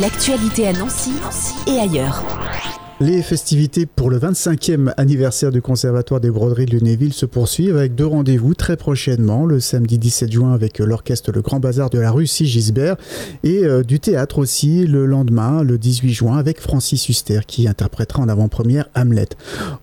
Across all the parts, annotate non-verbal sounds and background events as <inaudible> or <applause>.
L'actualité à Nancy et ailleurs. Les festivités pour le 25e anniversaire du Conservatoire des Broderies de Lunéville se poursuivent avec deux rendez-vous très prochainement, le samedi 17 juin avec l'orchestre Le Grand Bazar de la rue Sigisbert et euh, du théâtre aussi le lendemain, le 18 juin, avec Francis Huster qui interprétera en avant-première Hamlet.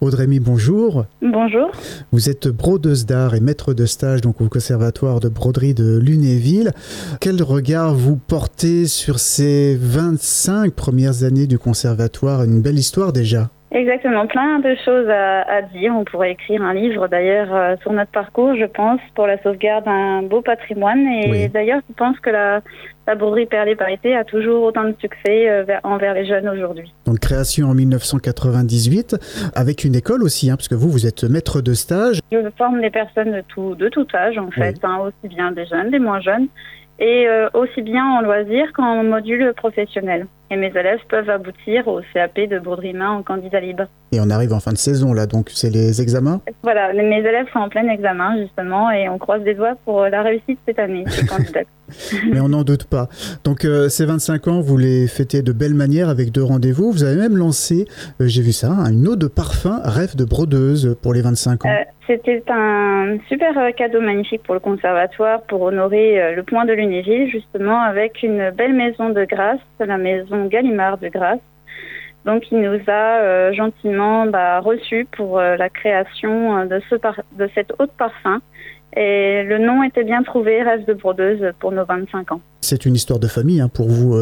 Audrey bonjour. Bonjour. Vous êtes brodeuse d'art et maître de stage donc au Conservatoire de Broderie de Lunéville. Quel regard vous portez sur ces 25 premières années du Conservatoire? Une belle histoire déjà. Exactement, plein de choses à, dire. On pourrait écrire un livre d'ailleurs euh, sur notre parcours, je pense, pour la sauvegarde d'un beau patrimoine. Et d'ailleurs, je pense que la, la broderie Perlée Parité a toujours autant de succès euh, envers les jeunes aujourd'hui. Donc création en 1998, avec une école aussi, hein, parce que vous, vous êtes maître de stage. Je forme des personnes de tout, de tout âge, en fait, hein, aussi bien des jeunes, des moins jeunes et euh, aussi bien en loisir qu'en module professionnel. Et mes élèves peuvent aboutir au CAP de broderie main en candidat libre. Et on arrive en fin de saison là, donc c'est les examens? Voilà, mes élèves sont en plein examen justement et on croise des doigts pour la réussite cette année, ces <laughs> candidats. Mais on n'en doute pas. Donc euh, ces 25 ans, vous les fêtez de belle manière avec deux rendez-vous. Vous avez même lancé, euh, j'ai vu ça, une eau de parfum rêve de brodeuse pour les 25 ans. C'était un super cadeau magnifique pour le conservatoire pour honorer euh, le point de Lunéville, justement avec une belle maison de grâce, la maison Gallimard de Grâce. Donc il nous a euh, gentiment bah, reçus pour euh, la création de, ce de cette eau de parfum. Et le nom était bien trouvé, Rêve de brodeuse, pour nos 25 ans. C'est une histoire de famille hein, pour vous,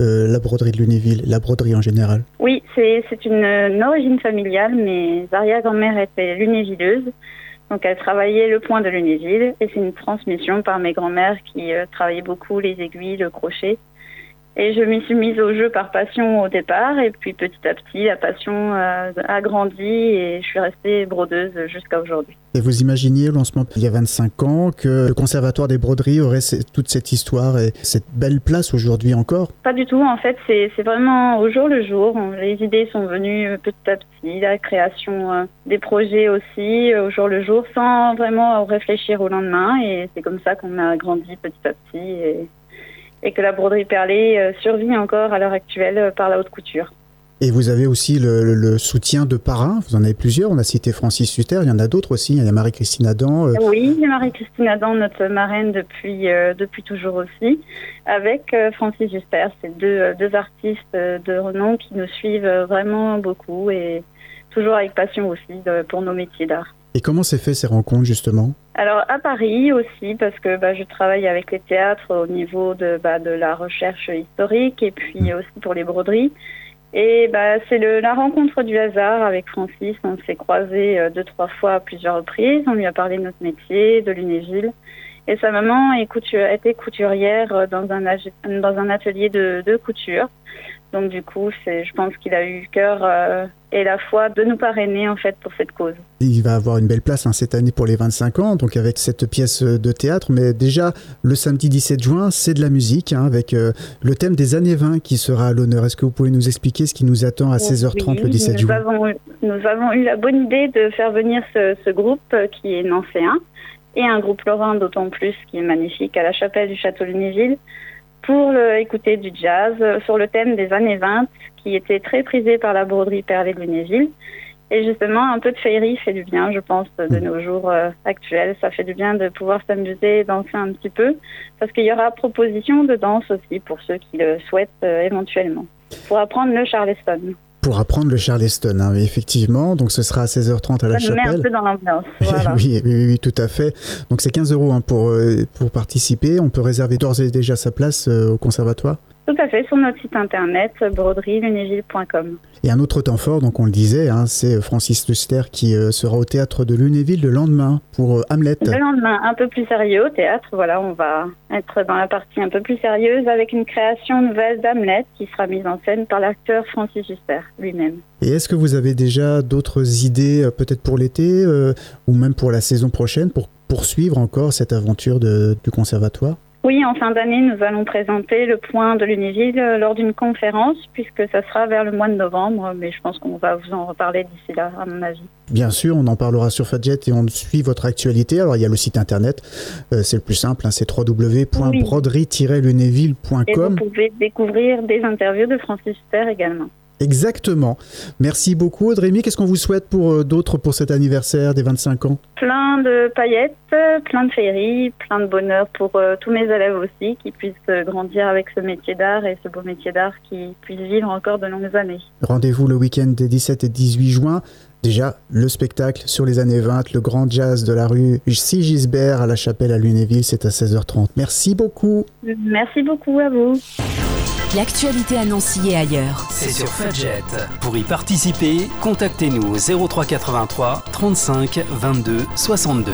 la broderie de Lunéville, la broderie en général Oui, c'est une, une, origine familiale. Mes arrière-grand-mère était lunévilleuse. Donc elle travaillait le point de Lunéville et c'est une transmission par mes grands-mères qui euh, travaillaient beaucoup les aiguilles, le crochet. Et je m'y suis mise au jeu par passion au départ, et puis petit à petit, la passion euh, a grandi et je suis restée brodeuse jusqu'à aujourd'hui. Et vous imaginiez au lancement il y a 25 ans que le Conservatoire des broderies aurait toute cette histoire et cette belle place aujourd'hui encore? Pas du tout, en fait, c'est vraiment au jour le jour. Les idées sont venues petit à petit, la création euh, des projets aussi au jour le jour, sans vraiment réfléchir au lendemain, et c'est comme ça qu'on a grandi petit à petit. Et et que la broderie perlée euh, survit encore à l'heure actuelle euh, par la haute couture. Et vous avez aussi le, soutien de parrains, vous en avez plusieurs, on a cité Francis Suter, il y en a d'autres aussi, il y a Marie-Christine Adam. Euh. Oui, Marie-Christine Adam, notre marraine depuis, depuis toujours aussi, avec Francis Suter, c'est deux, deux artistes de renom qui nous suivent vraiment beaucoup et toujours avec passion aussi pour nos métiers d'art. Et comment s'est fait ces rencontres justement? Alors à Paris aussi parce que bah, je travaille avec les théâtres au niveau de, bah, de la recherche historique et puis mmh. aussi pour les broderies. Et bah, c'est la rencontre du hasard avec Francis. On s'est croisés euh, deux, trois fois à plusieurs reprises. On lui a parlé de notre métier, de Lunéville. Et sa maman est couture, était couturière euh, dans un, dans un atelier de, de couture. Donc du coup, je pense qu'il a eu cœur euh, et la foi de nous parrainer en fait pour cette cause. Il va avoir une belle place hein, cette année pour les 25 ans, donc avec cette pièce de théâtre. Mais déjà, le samedi 17 juin, c'est de la musique hein, avec euh, le thème des années 20 qui sera à l'honneur. Est-ce que vous pouvez nous expliquer ce qui nous attend à 16h30 le 17 juin? Nous avons eu la bonne idée de faire venir ce, groupe qui est nancéen et un groupe lorrain d'autant plus qui est magnifique à la chapelle du Château Lunéville pour écouter du jazz sur le thème des années 20 qui était très prisé par la broderie Perlée de Lunéville. Et justement, un peu de féerie fait du bien, je pense, de nos jours euh, actuels. Ça fait du bien de pouvoir s'amuser et danser un petit peu, parce qu'il y aura proposition de danse aussi pour ceux qui le souhaitent euh, éventuellement, pour apprendre le charleston pour apprendre le Charleston, hein, effectivement. Donc ce sera à 16h30 à la chapelle. un peu dans l'ambiance. <laughs> oui, oui, tout à fait. Donc c'est 15 euros hein, pour, euh, pour participer. On peut réserver d'ores et déjà sa place euh, au conservatoire tout à fait, sur notre site internet broderie-lunéville.com. Et un autre temps fort, donc on le disait, hein, c'est Francis Luster qui euh, sera au théâtre de Lunéville le lendemain pour euh, Hamlet. Le lendemain, un peu plus sérieux au théâtre. Voilà, on va être dans la partie un peu plus sérieuse avec une création nouvelle d'Hamlet qui sera mise en scène par l'acteur Francis Luster lui-même. Et est-ce que vous avez déjà d'autres idées, euh, peut-être pour l'été ou même pour la saison prochaine, pour poursuivre encore cette aventure du conservatoire? Oui, en fin d'année, nous allons présenter le point de Lunéville euh, lors d'une conférence, puisque ça sera vers le mois de novembre, mais je pense qu'on va vous en reparler d'ici là, à mon avis. Bien sûr, on en parlera sur Fadjet et on suit votre actualité. Alors, il y a le site internet, euh, c'est le plus simple, hein, c'est www.broderie-lunéville.com. Et vous pouvez découvrir des interviews de Francis Huster également. Exactement. Merci beaucoup, Audrey. Qu'est-ce qu'on vous souhaite pour euh, d'autres pour cet anniversaire des 25 ans? Plein de paillettes, plein de féeries, plein de bonheur pour euh, tous mes élèves aussi, qui puissent euh, grandir avec ce métier d'art et ce beau métier d'art, qui puissent vivre encore de longues années. Rendez-vous le week-end des 17 et 18 juin. Déjà, le spectacle sur les années 20, le grand jazz de la rue Sigisbert à la chapelle à Lunéville, c'est à 16h30. Merci beaucoup. Merci beaucoup à vous. L'actualité à Nancy et ailleurs. C'est sur Fudget. Pour y participer, contactez-nous au 0383 35 22 62.